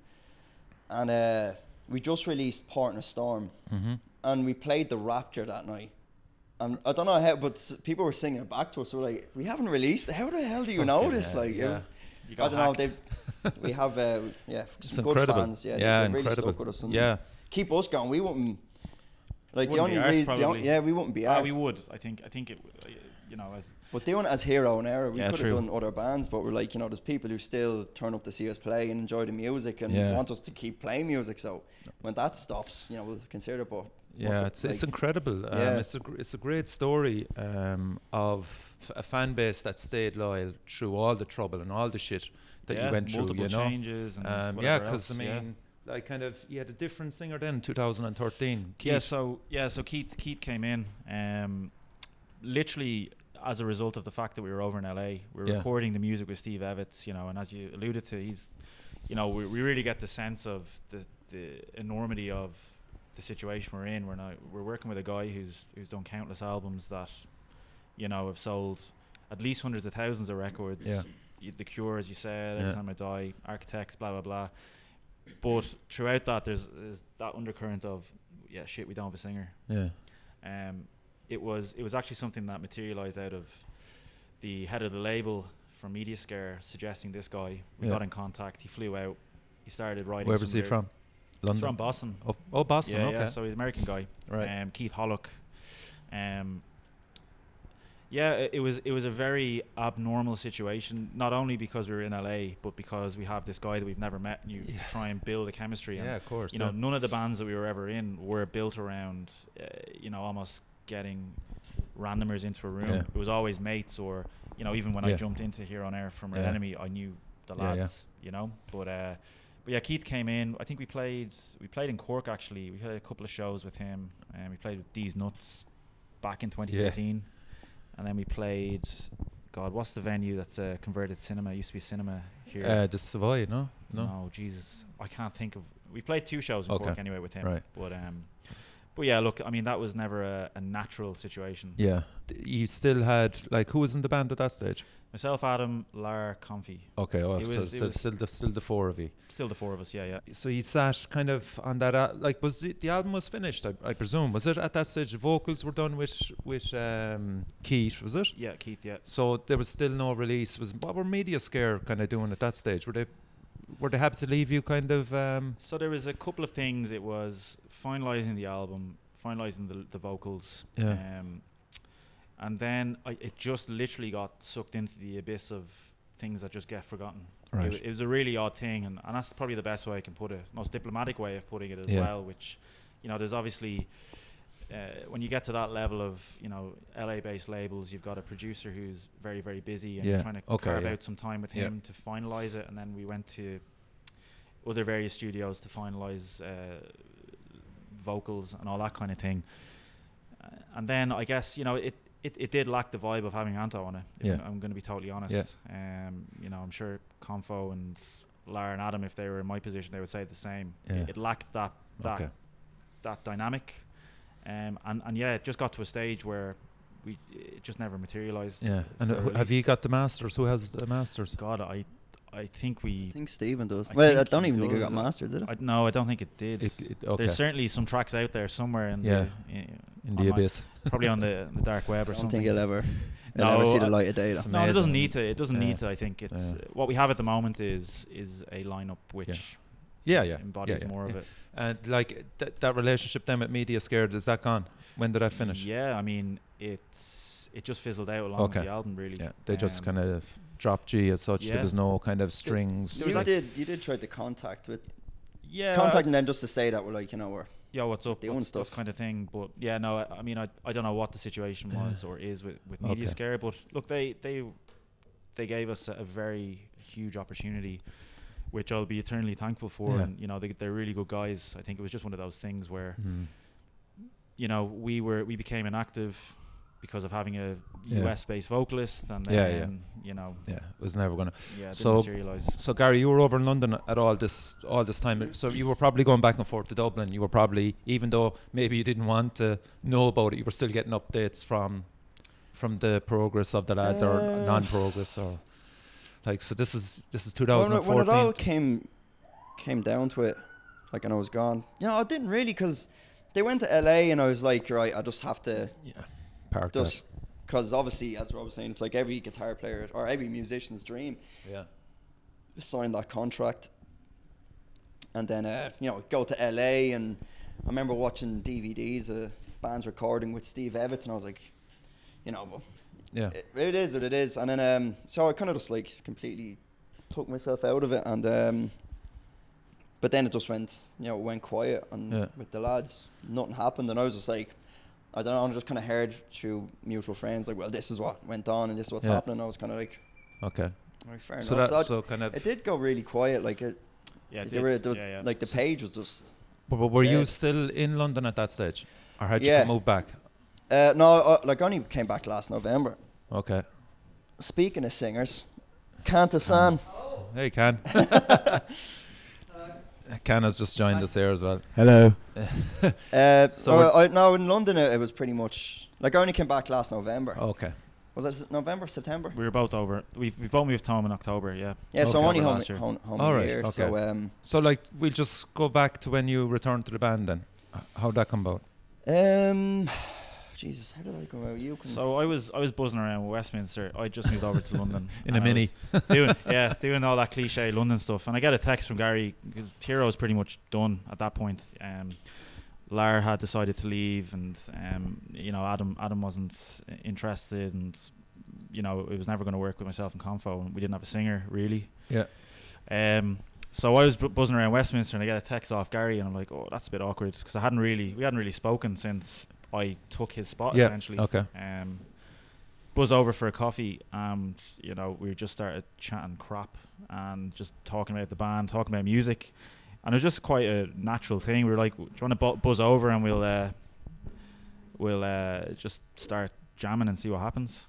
and uh, we just released Port in a Storm, hmm and we played the Rapture that night. And I don't know how, but people were singing it back to us. We're like, we haven't released it. How the hell do you know this? hell, Like, yeah. it was, I don't know. hacked. They, we have, uh, yeah, it's some good incredible. fans. Yeah, yeah, they, they really incredible. stuck with us. And yeah, keep us going. We wouldn't. Like Wouldn't the only reason, the on- probably. yeah, we wouldn't be Ah, arsed. we would. I think. I think it. You know, as But doing it as Hero in Error, we Yeah, could have done other bands, but we're like, you know, there's people who still turn up to see us play and enjoy the music and Yeah. want us to keep playing music. So when that stops, you know, we'll consider it. But Yeah, what's it it's it's incredible. Um, Yeah. It's a gr- it's a great story um, of f- a fan base that stayed loyal through all the trouble and all the shit that yeah, you went through. multiple You know, changes and um, yeah, because I else, yeah. mean, like kind of you had a different singer then, 2013. Yeah, so yeah, so Keith Keith came in, um, literally as a result of the fact that we were over in LA. We were Yeah. recording the music with Steve Evans, you know, and as you alluded to, he's, you know, we, we really get the sense of the the enormity of the situation we're in. We're now we're working with a guy who's who's done countless albums that, you know, have sold at least hundreds of thousands of records. Yeah. Y- The Cure, as you said, Every Yeah. Time I Die, Architects, blah blah blah. But throughout that, there's, there's that undercurrent of yeah, shit, we don't have a singer. yeah, Um, it was it was actually something that materialized out of the head of the label from Mediaskare suggesting this guy. We Yeah. got in contact. He flew out. He started writing. where was he from? London. He's from Boston. Oh, oh, Boston. yeah, okay, yeah. So he's an American guy. right. Um, Keith Hollock. Um, yeah, it, it was it was a very abnormal situation. Not only because we were in LA, but because we have this guy that we've never met, and you Yeah. try and build a chemistry. and yeah, of course. you know, none of the bands that we were ever in were built around, uh, you know, almost getting randomers into a room. Yeah. It was always mates, or you know, even when I jumped into Hero in Error from Yeah. Enemy, I knew the Yeah, yeah. lads, you know. But uh, but yeah, Keith came in. I think we played we played in Cork actually. We had a couple of shows with him, and we played with These Nuts back in 2015, and then we played. God, what's the venue that's a converted cinema? It used to be cinema here. Uh, the Savoy, no, no. No, Jesus, I can't think of. We played two shows in Okay. Cork anyway with him. Right. But um, but yeah, look, I mean, that was never a, a natural situation. Yeah. D- You still had like who was in the band at that stage? Myself, Adam, Lar, Comfy, Okay, oh, It so, was- it so was- still the still the four of you. still the four of us. Yeah, yeah. So you sat kind of on that. Uh, like, was the, the album was finished? I, I presume was it at that stage? The vocals were done with with um, Keith, was it? Yeah, Keith. Yeah. So there was still no release. Was what were Mediaskare kind of doing at that stage? Were they were they happy to leave you kind of? Um, So there was a couple of things. It was finalizing the album, finalizing the the vocals. Yeah. Um, and then I, it just literally got sucked into the abyss of things that just get forgotten. It, Right. wa- it was a really odd thing, and, and that's probably the best way I can put it, most diplomatic way of putting it as Yeah. well. Which, you know, there's obviously uh, when you get to that level of you know LA-based labels, you've got a producer who's very very busy, and Yeah, you're trying to okay, carve yeah. out some time with him to finalize it. And then we went to other various studios to finalize uh, vocals and all that kind of thing. Uh, and then I guess you know it, it, it did lack the vibe of having Anto on it. if Yeah. I'm, I'm going to be totally honest. Yeah. Um, you know, I'm sure Confo and Lara and Adam, if they were in my position, they would say the same. Yeah. It, it lacked that that okay. that dynamic. Um, and and yeah, it just got to a stage where we it just never materialized. Yeah. And uh, have you got the masters? Who has the masters? God, I I think we. I think Stephen does. I well, I don't even think it got uh, mastered, did it? I, no, I don't think it did. It, it, okay. There's certainly some tracks out there somewhere in Yeah. the in, in the online- abyss. probably on the, the dark web or I don't something. think it'll ever, it'll No, ever see the light of day. No, it doesn't need to. It doesn't Yeah. need to. I think it's Yeah. uh, what we have at the moment is is a lineup which Yeah, yeah. embodies yeah, yeah, more yeah. of it. And like th- that relationship then with Media Scared, is that gone? When did that finish? Yeah, I mean it's it just fizzled out along Okay. with the album really. Yeah, they just Um, kind of dropped G as such. There yeah. was no kind of strings. There you like- did, you did try to contact with yeah, contacting them just to say that we're like, you know, we're yeah, what's up, doing what's, stuff. kind of thing. But yeah, no, I, I mean, I, I don't know what the situation was or is with with Media Okay. Scare, but look, they they they gave us a, a very huge opportunity, which I'll be eternally thankful for. Yeah. And you know, they they're really good guys. I think it was just one of those things where Mm. you know we were we became inactive because of having a Yeah. US based vocalist, and then Yeah, yeah. you know, Yeah, it was never gonna. yeah, So- didn't materialize. So Gary, you were over in London at all this all this time. So you were probably going back and forth to Dublin. You were probably, even though maybe you didn't want to know about it, you were still getting updates from from the progress of the lads or Uh, non-progress or like. So this is this is when it, when it all came came down to it, like, and I was gone. You know, I didn't really because they went to LA, and I was like, right, I just have to yeah, park that. just because obviously, as Rob was saying, it's like every guitar player or every musician's dream Yeah, sign that contract, and then uh, you know go to LA. And I remember watching DVDs of bands recording with Steve Evans, and I was like, you know, well, yeah, it, it is what it is. And then um, so I kind of just like completely took myself out of it, and um, but then it just went, you know, went quiet, and Yeah. with the lads, nothing happened, and I was just like. I don't know. I just kind of heard through mutual friends, like, "Well, this is what went on, and this is what's Yeah. happening." I was kind of like, okay. "All right, fair So enough." that So so kind of. it did go really quiet. Like it, Yeah, it they were, did. they were- yeah, yeah. like the page was just. But, but were you Yeah. still in London at that stage, or had Yeah. you moved back? Uh, no, uh, like I only came back last November. Okay. Speaking of singers, Cantasan. Hey, Can. Can has just joined us here as well. Hello. Uh, So well, I, no, in London it, it was pretty much like I only came back last November. Okay. Was it November, September? We were both over. We've we both moved home in October. Yeah. Yeah, so Okay. I'm only home, year. home, home All a right, year. So um, So like we'll just go back to when you returned to the band then. How'd that come about? um, Jesus, how did I go out? You can. So I was I was buzzing around Westminster. I just moved over to London In a and I mini. was doing yeah, doing all that cliche London stuff. And I get a text from Gary because Tiro was pretty much done at that point. Um, Lar had decided to leave, and um, you know Adam Adam wasn't uh, interested, and you know it was never going to work with myself and Confo, and we didn't have a singer really. Yeah. Um. So I was bu- buzzing around Westminster, and I get a text off Gary, and I'm like, "Oh, that's a bit awkward," because I hadn't really, we hadn't really spoken since I took his spot Yeah. essentially. Okay. Um, buzz over for a coffee, and you know we just started chatting crap and just talking about the band, talking about music, and it was just quite a natural thing. We were like, "Do you want to bu- buzz over and we'll uh, we'll uh, just start jamming and see what happens?"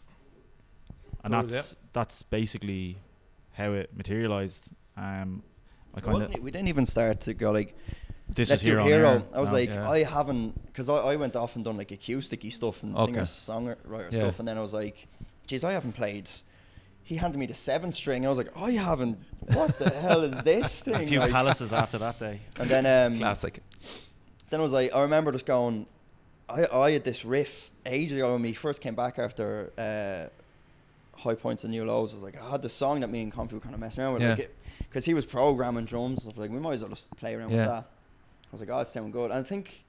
And Cool, that's that's basically how it materialized. Um, I kind of we didn't even start to go like This let's is do Hero. Hero. Air. I was No. like, yeah. I haven't, because I, I went off and done like acousticy stuff and Okay. singer songwriter Yeah. stuff, and then I was like, geez, I haven't played. He handed me the seven string, and I was like, I haven't. What the hell is this thing? a few Like- palaces after that day. and then um, Classic. then I was like, I remember just going, I, I had this riff ages ago when we first came back after uh, High Points and New Lows. I was like, I had this song that me and Comfy were kind of messing around with. Yeah. Because he was programming drums. and stuff. like, we might as well just play around Yeah. with that. I was like, oh, it sound good. And I think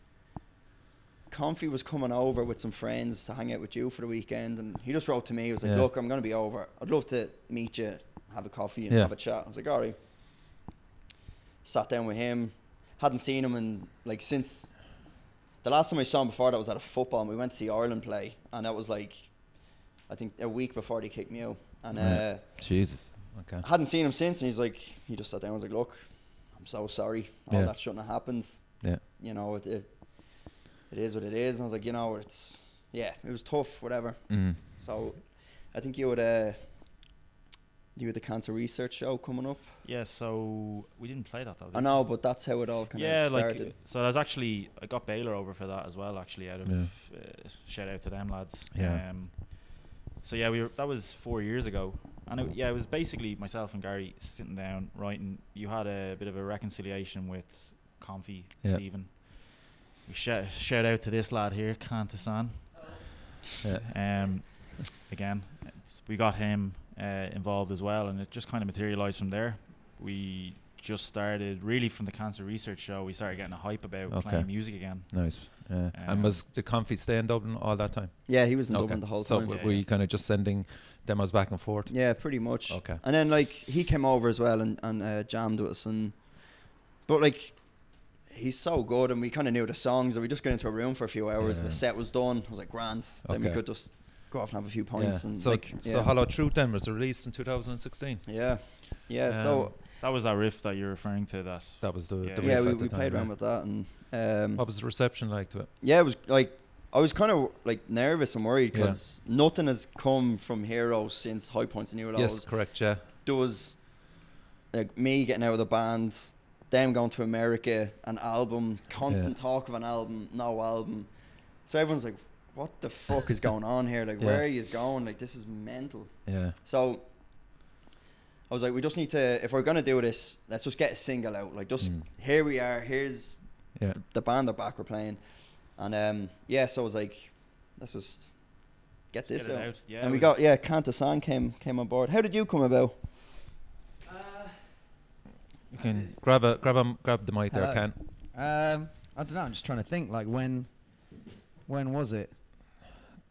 Comfy was coming over with some friends to hang out with you for the weekend. And he just wrote to me, he was like, Yeah. look, I'm going to be over. I'd love to meet you, have a coffee and Yeah. have a chat. I was like, all right. Sat down with him. Hadn't seen him in, like, since the last time I saw him before that was at a football and we went to see Ireland play and that was like I think a week before they kicked me out and Right. uh, Jesus. Okay. Hadn't seen him since and he's like he just sat down and was like look I'm so sorry all Yeah. that shouldn't have happened Yeah. you know it, it it is what it is and I was like you know it's yeah it was tough whatever Mm. so I think you had uh you had the cancer research show coming up Yeah, so we didn't play that though. did I we? know but that's how it all kind yeah, of started like so. I was actually I got Baylor over for that as well. Actually, out of Yeah. uh, shout out to them lads. Yeah. Um, so yeah, we were that was four years ago, and it, yeah, it was basically myself and Gary sitting down writing. You had a bit of a reconciliation with Comfy Yeah. Stephen. We shout shout out to this lad here, Kantasan. Yeah. Um, again, we got him uh, involved as well, and it just kind of materialized from there. We just started really from the cancer research show. We started getting a hype about Okay. playing music again. Nice. Yeah. Um, and was the comfy stay in Dublin all that time? yeah he was in Okay. Dublin the whole so time w- Yeah, were yeah. you kind of just sending demos back and forth? Yeah, pretty much. Okay. And then like he came over as well and and uh, jammed with us and, but like, he's so good and we kind of knew the songs and we just got into a room for a few hours. Yeah. The set was done. I was like, grand. Then we could just go off and have a few points yeah. and so, like, so yeah. Hollow Truth then was released in 2016. yeah, yeah. Um, so That was that riff that you're referring to. That That was the, Yeah. the yeah, riff we, at the we time, played yeah. around with that and um, What was the reception like to it? yeah, it was like I was kind of like nervous and worried Yeah. because nothing has come from Hero since High Points and New Lows. Yes, correct. Yeah. there was like me getting out of the band, them going to America, an album, constant talk of an album, no album. So everyone's like, "What the fuck is going on here? Like, Yeah. where are you going? Like, this is mental." Yeah. So I was like, "We just need to, if we're gonna do this, let's just get a single out. Like, just Mm. here we are. Here's Yeah. the band are back. We're playing." And um, yeah, so I was like, "Let's just get this Get out." out. Yeah, and it we was- got yeah, Kanta San came came on board. How did you come about? Uh, You can grab a grab a grab the mic there, Hello. Ken. Um, I don't know. I'm just trying to think. Like when, when was it?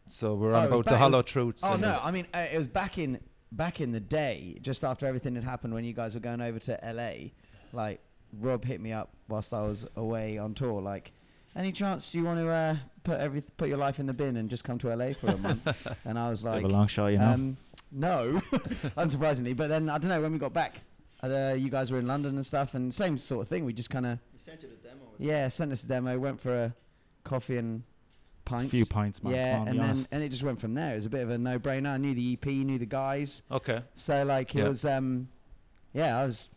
So we're Oh, on it was about the it Hollow Truths. Oh no, the- I mean uh, it was back in back in the day, just after everything had happened when you guys were going over to LA. Like Rob hit me up whilst I was away on tour. Like, any chance you want to uh, put every put your life in the bin and just come to LA for a month? and I was like, a long shot, you know. um, no, unsurprisingly. But then I don't know when we got back. Uh, you guys were in London and stuff, and same sort of thing. We just kind of sent you the demo. yeah sent us a demo, went for a coffee and a pints. few pints, man. yeah, Come on, and be then honest. and it just went from there. It was a bit of a no-brainer. I knew the EP, knew the guys, okay. so like it Yeah. was um, yeah, I was.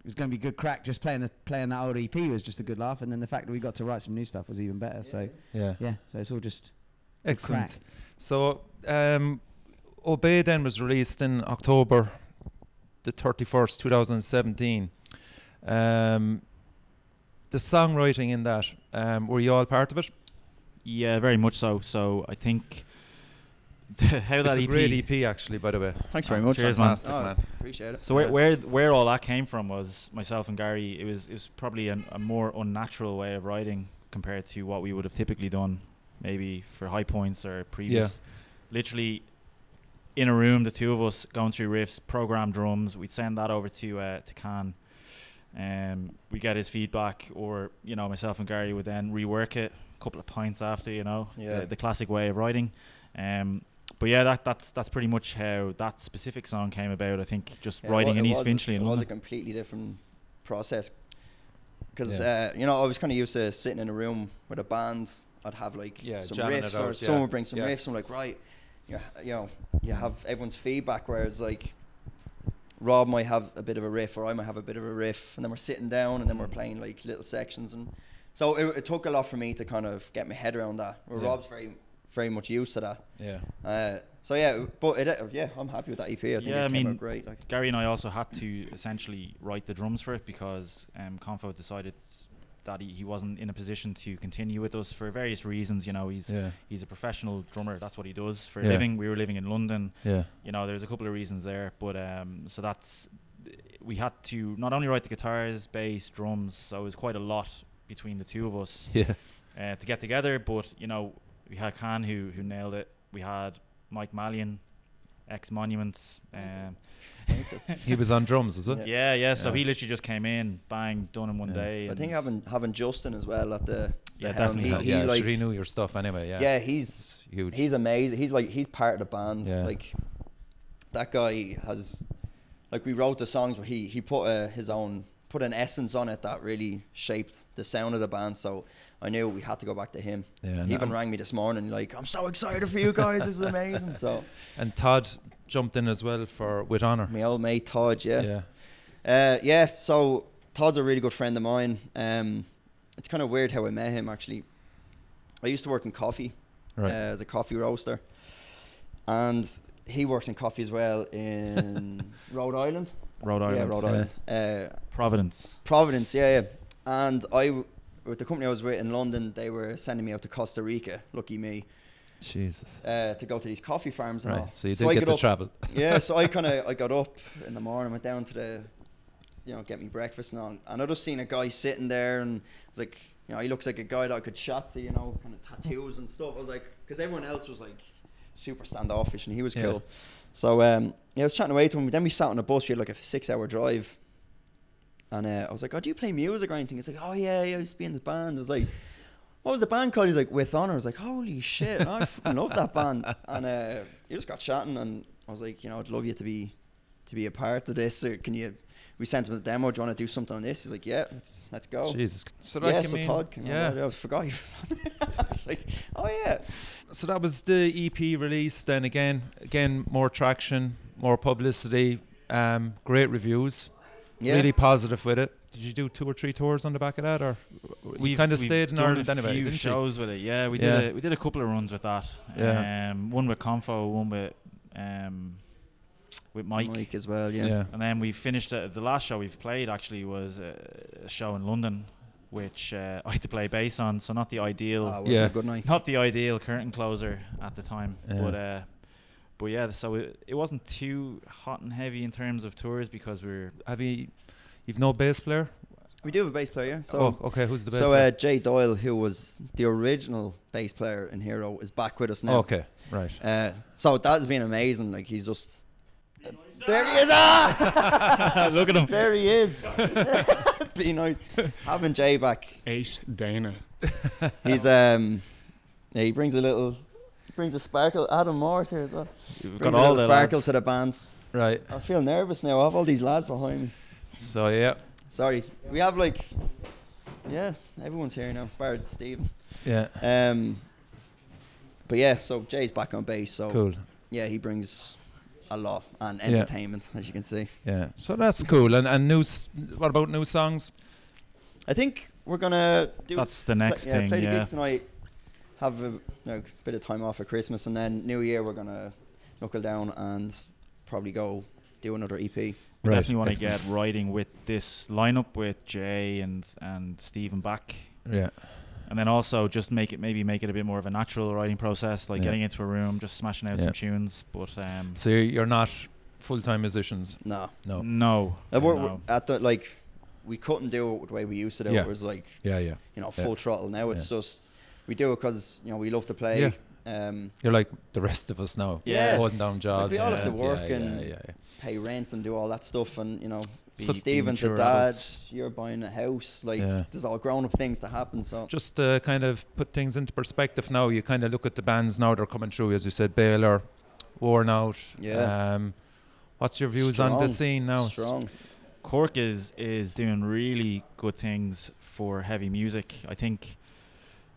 It was going to be good crack. Just playing the, playing that old EP was just a good laugh, and then the fact that we got to write some new stuff was even better. So Yeah. yeah, so it's all just Excellent. crack. So, um, Obey then was released in October the 31st, 2017. Um, the songwriting in that, um, were you all part of it? Yeah, very much so. So I think how it's that a EP. great EP, actually, by the way. Thanks very much. Cheers, man. Fantastic, Oh, man. Appreciate it. So where, Yeah. where where all that came from was myself and Gary. It was it was probably an, a more unnatural way of writing compared to what we would have typically done, maybe for high points or previous. Yeah. Literally, in a room, the two of us going through riffs, program drums. We'd send that over to uh, to Khan. Um, we get his feedback, or you know, myself and Gary would then rework it. A couple of pints after, you know, Yeah. the, the classic way of writing. Um, but yeah, that that's that's pretty much how that specific song came about. I think just Yeah, writing it in East it was, Finchley It was a completely different process. Because, Yeah. uh, you know, I was kind of used to sitting in a room with a band. I'd have like Yeah, some jamming it riffs or out, someone would bring some Yeah. riffs. I'm like, right, yeah, you know, you have everyone's feedback. Whereas like Rob might have a bit of a riff, or I might have a bit of a riff, and then we're sitting down, and then we're playing like little sections, and so it, it took a lot for me to kind of get my head around that. Where Yeah. Rob's very, very much used to that. Yeah. Uh, so yeah, but it, uh, yeah, I'm happy with that EP. I think Yeah, it I came mean, out great. Like, Gary and I also had to essentially write the drums for it because um, Confo decided that he, he wasn't in a position to continue with us for various reasons. You know, he's Yeah. he's a professional drummer. That's what he does for a living. We were living in London. Yeah. You know, there's a couple of reasons there, but um, so that's we had to not only write the guitars, bass, drums. So it was quite a lot between the two of us Yeah. uh, to get together. But you know, we had Khan who who nailed it. We had Mike Malyan, ex Monuments. Um, He was on drums, is it? Yeah. yeah, yeah. So Yeah. he literally just came in, bang, done in one Yeah. day. I think having having Justin as well at the, the Yeah, helm, definitely. he, Yeah, he yeah, like sure he knew your stuff anyway. Yeah. yeah, he's Huge. He's amazing. He's like he's part of the band. Yeah. Like that guy has like we wrote the songs, but he he put uh, his own put an essence on it that really shaped the sound of the band. So I knew we had to go back to him. Yeah, he even rang me this morning like I'm so excited for you guys. This is amazing. So and Todd jumped in as well for with honor. my old mate Todd, yeah, Yeah. Uh, yeah. So Todd's a really good friend of mine. Um, it's kind of weird how I met him actually. I used to work in coffee Right. uh, as a coffee roaster, and he works in coffee as well in Rhode Island. Rhode Island, Yeah, Rhode Yeah. Island. Uh, Providence. Providence, yeah, yeah. And I, w- with the company I was with in London, they were sending me out to Costa Rica. Lucky me, Jesus. uh, to go to these coffee farms and all. So you did I get to up- travel. yeah, so I kind of I got up in the morning, went down to the, you know, get me breakfast and all, and I just seen a guy sitting there, and I was like, you know, he looks like a guy that I could chat to, you know, kind of tattoos and stuff. I was like, because everyone else was like super standoffish, and he was Yeah. cool. So um, yeah, I was chatting away to him. Then we sat on a bus. We had like a six-hour drive, and uh, I was like, "Oh, do you play music or anything?" He's like, "Oh yeah, yeah, I used to be in this band." I was like. What was the band called? He's like, With Honor. I was like, holy shit, I fucking love that band. And uh, he just got chatting, and I was like, you know, I'd love you to be to be a part of this. Can you? We sent him the demo. Do you want to do something on this? He's like, yeah, let's let's go. Jesus. So yeah, like, I so mean, Todd came yeah. on. I forgot. He was on it. I was like, oh yeah. So that was the EP release. Then again, again, more traction, more publicity, um, great reviews. Yeah. Really positive with it. Did you do two or three tours on the back of that, or we kind of stayed in done Ireland a anyway? few Didn't you? shows with it. Yeah, we Yeah. did. A, we did a couple of runs with that. Yeah. Um, one with Confo, one with um, with Mike. Mike as well. Yeah. Yeah. And then we finished uh, the last show we've played actually was a, a show in London, which uh, I had to play bass on. So not the ideal, it Yeah. good night. not the ideal curtain closer at the time, Yeah. but uh, but yeah. So it, it wasn't too hot and heavy in terms of tours because we are Have you? You've no bass player? We do have a bass player. So oh, okay. Who's the bass so player? uh, Jay Doyle, who was the original bass player in Hero, is back with us now. Oh, okay. Right. Uh, so that has been amazing. Like he's just. There he is! Ah! Look at him. There he is. Be nice. Having Jay back. Ace Dana. He's um. Yeah, he brings a little. He brings a sparkle. Adam Moore's here as well. We've Brings got a all the sparkle lads. to the band. Right. I feel nervous now. I have all these lads behind me. So yeah, Sorry. We have like. Yeah, everyone's here now. Bar Stephen. yeah. Um. But yeah, so Jay's back on bass. So Cool. yeah, he brings a lot and Yeah. entertainment, as you can see. Yeah. So that's cool. And and new. s- What about new songs? I think we're gonna do. That's the next play, thing. Yeah, play the Yeah. gig tonight. Have a you know, bit of time off for Christmas, and then New Year we're gonna knuckle down and probably go do another EP. We Right, definitely want to get writing with this lineup with Jay and and Stephen back, Yeah. And then also just make it maybe make it a bit more of a natural writing process, like Yeah. getting into a room, just smashing out Yeah. some tunes. But um, So you're, you're not full time musicians. No, No. no, Uh, we're, we're at the like we couldn't do it the way we used to do Yeah. it. It was like Yeah. Yeah. you know Yeah. full throttle. Now it's just we do it because you know we love to play. Yeah. Um, You're like the rest of us now. Yeah. Holding down jobs. we all have to that. work yeah, and- yeah, yeah, yeah. pay rent and do all that stuff, and you know. Be- So- be Stephen's a dad. You're buying a house. Like Yeah. there's all grown up things to happen. So Just to kind of put things into perspective now, you kind of look at the bands now they're coming through, as you said, Baylor, Worn Out. Yeah. Um, what's your views on the scene now? strong. Cork is is doing really good things for heavy music. I think,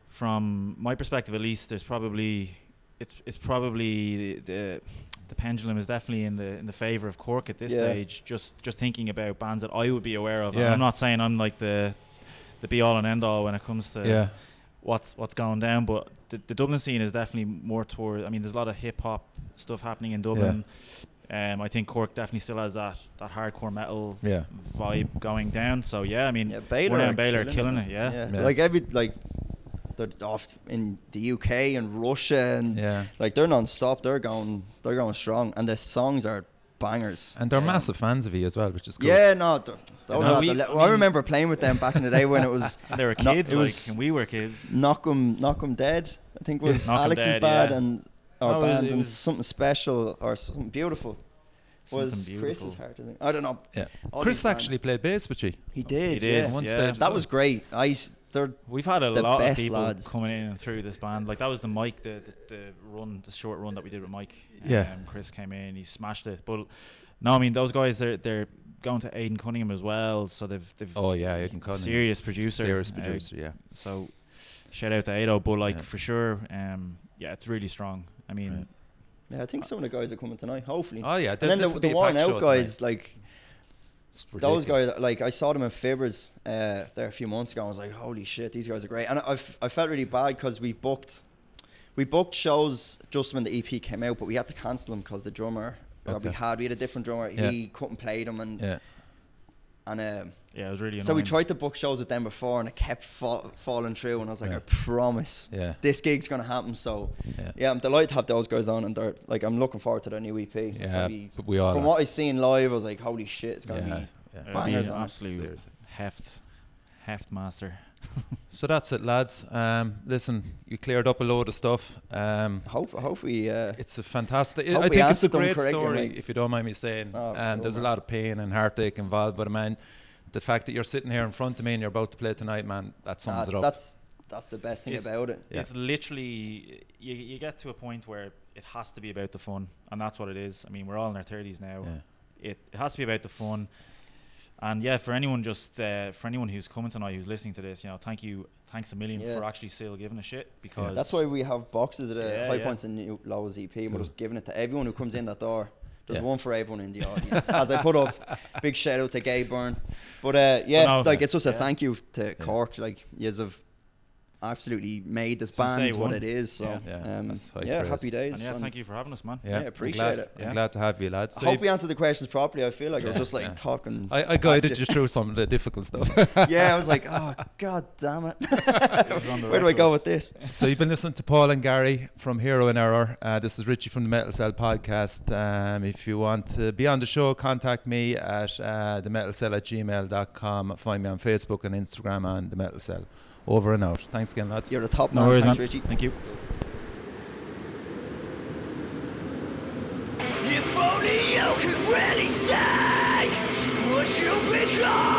from my perspective at least, there's probably it's it's probably the, the the pendulum is definitely in the in the favor of Cork at this Yeah. stage. Just just thinking about bands that I would be aware of. Yeah. I'm not saying I'm like the the be all and end all when it comes to yeah, what's what's going down, but the, the Dublin scene is definitely more toward. I mean, there's a lot of hip hop stuff happening in Dublin. Um, I think Cork definitely still has that that hardcore metal yeah. vibe going down. So yeah, I mean, Yeah, Baylor. And Baylor are killing it, yeah. Yeah. Like every like they're off in the UK and Russia and Yeah, like they're non-stop. They're going. They're going strong, and the songs are bangers. and they're So- massive fans of you as well, which is good. Yeah, no. They're, those No, we- are le- I well, I mean- remember playing with them back in the day when it was they were No, kids, it like, was- and we were kids. Knock 'em, Knock 'em Dead. I think was Alex's Dead, band yeah. and our No, was- band it and was- something special or something beautiful. Was Something Chris's beautiful. heart? I think. I don't know. Yeah. All Chris actually played bass with you. He did. He did, Yeah. One yeah. stage. That was great. I. s- They're We've had a the lot of best people lads. coming in and through this band. Like that was the Mike, the, the the run, the short run that we did with Mike. Yeah. Um, Chris came in, he smashed it. But no, I mean those guys, they're they're going to Aidan Cunningham as well. So they've they've Oh yeah, Aidan Cunningham. serious producer, Serious uh, producer. Yeah. so shout out to Ado. But like Yeah. for sure, um, yeah, it's really strong. I mean, Right. Yeah, I think some of the guys are coming tonight. Hopefully. Oh yeah. and then the, the worn out guys, like those guys, like I saw them in Fibbers uh, there a few months ago. I was like, holy shit, these guys are great. And I I felt really bad because we booked, we booked shows just when the EP came out, but we had to cancel them because the drummer or we Okay. had we had a different drummer. Yeah. He couldn't play them, and Yeah. and um, yeah, it was really so we tried to book shows with them before, and it kept fa- falling through. And I was like, Yeah. I promise, Yeah. this gig's gonna happen. So Yeah. yeah, I'm delighted to have those guys on, and they're like, I'm looking forward to their new EP. It's Yeah, be, we all from are. what I've seen live, I was like, holy shit, it's gonna Yeah, be. yeah. It'll be bangers an it. absolute Seriously. heft, heft master. So that's it, lads. Um, listen, you cleared up a load of stuff. Um, Hope, hope we. Uh, it's a fantastic. I think it's a great story, mate. if you don't mind me saying. Oh, um, cool, there's a lot of pain and heartache involved, but I mean, the fact that you're sitting here in front of me and you're about to play tonight, man, that sums that's, it up. that's that's the best thing It's- about it. Yeah. It's literally you, you get to a point where it has to be about the fun, and that's what it is. I mean, we're all in our thirties now. Yeah. It, it has to be about the fun, and yeah, for anyone just uh, for anyone who's coming tonight who's listening to this, you know, thank you, thanks a million Yeah. for actually still giving a shit because That's why we have boxes of the Yeah, high yeah. points and new lows EP. and We're just giving it to everyone who comes in that door. There's Yeah. one for everyone in the audience. As I put up, big shout out to Gay Byrne. But uh, yeah, no, like it's just a yeah. thank you to Cork. Like you have absolutely made this Since band what it is. So Yeah. yeah, Yeah, um, yeah happy days. and yeah, and thank you for having us, man. Yeah, Yeah, I'm appreciate glad- it. I'm glad to have you, lads. I So hope you- we answered the questions properly. I feel like I was just like yeah. talking. I, I guided you through some of the difficult stuff. yeah, I was like, oh god damn it. Where do I go with this? so you've been listening to Paul and Gary from Hero in Error. Uh, this is Richie from the Metal Cell podcast. Um, if you want to be on the show, contact me at uh, themetalcell at gmail.com. Find me on Facebook and Instagram on The Metal Cell. Over and out. Thanks again, lads. You're the top No man. worries, Thanks, man. Richie. Thank you. If only you could really say what you've become,